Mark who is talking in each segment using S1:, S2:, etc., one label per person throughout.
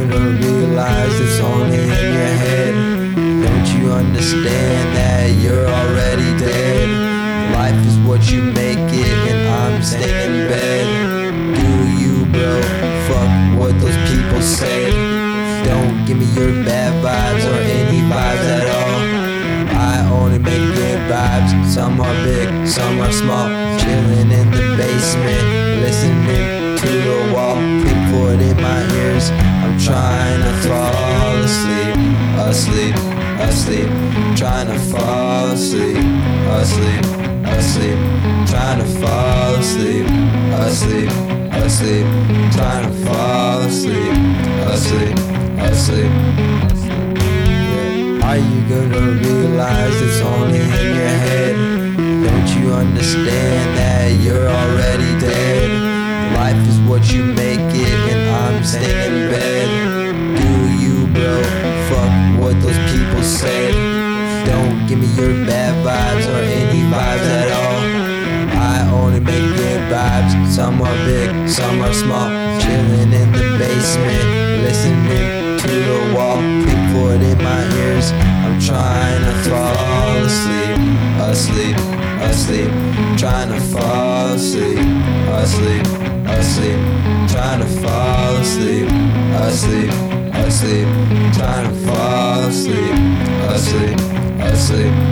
S1: realize it's only in your head? Don't you understand that you're already dead? Life is what you make it, and I'm staying in bed. Do you, bro? Fuck what those people say. Don't give me your bad vibes or any vibes at all. I only make good vibes. Some are big, some are small. Chilling in the basement, listening to the wall. Pink Floyd in my ears. Trying to fall asleep, asleep, asleep. Trying to fall asleep, asleep, asleep. Trying to fall asleep, asleep, asleep. Trying to fall asleep, asleep, asleep. Are you gonna realize it's only in your head? Don't you understand that you're already dead? Life is what you make it, and I'm staying give me your bad vibes or any vibes at all. I only make good vibes. Some are big, some are small. Chilling in the basement, listening to the wall. Pink Floyd in my ears. I'm trying to fall asleep, asleep, asleep. Trying to fall asleep, asleep, asleep. Trying to fall asleep, asleep, asleep. Trying to fall asleep, asleep, asleep. Asleep,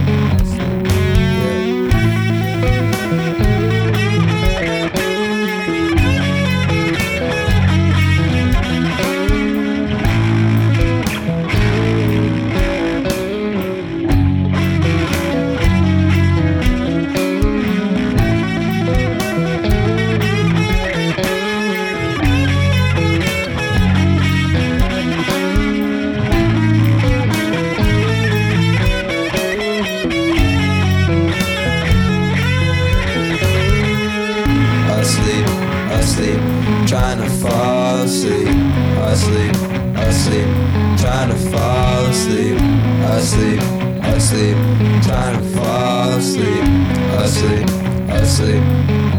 S1: trying to fall asleep, asleep, asleep, trying to fall asleep, asleep, asleep, trying to fall asleep, asleep, asleep.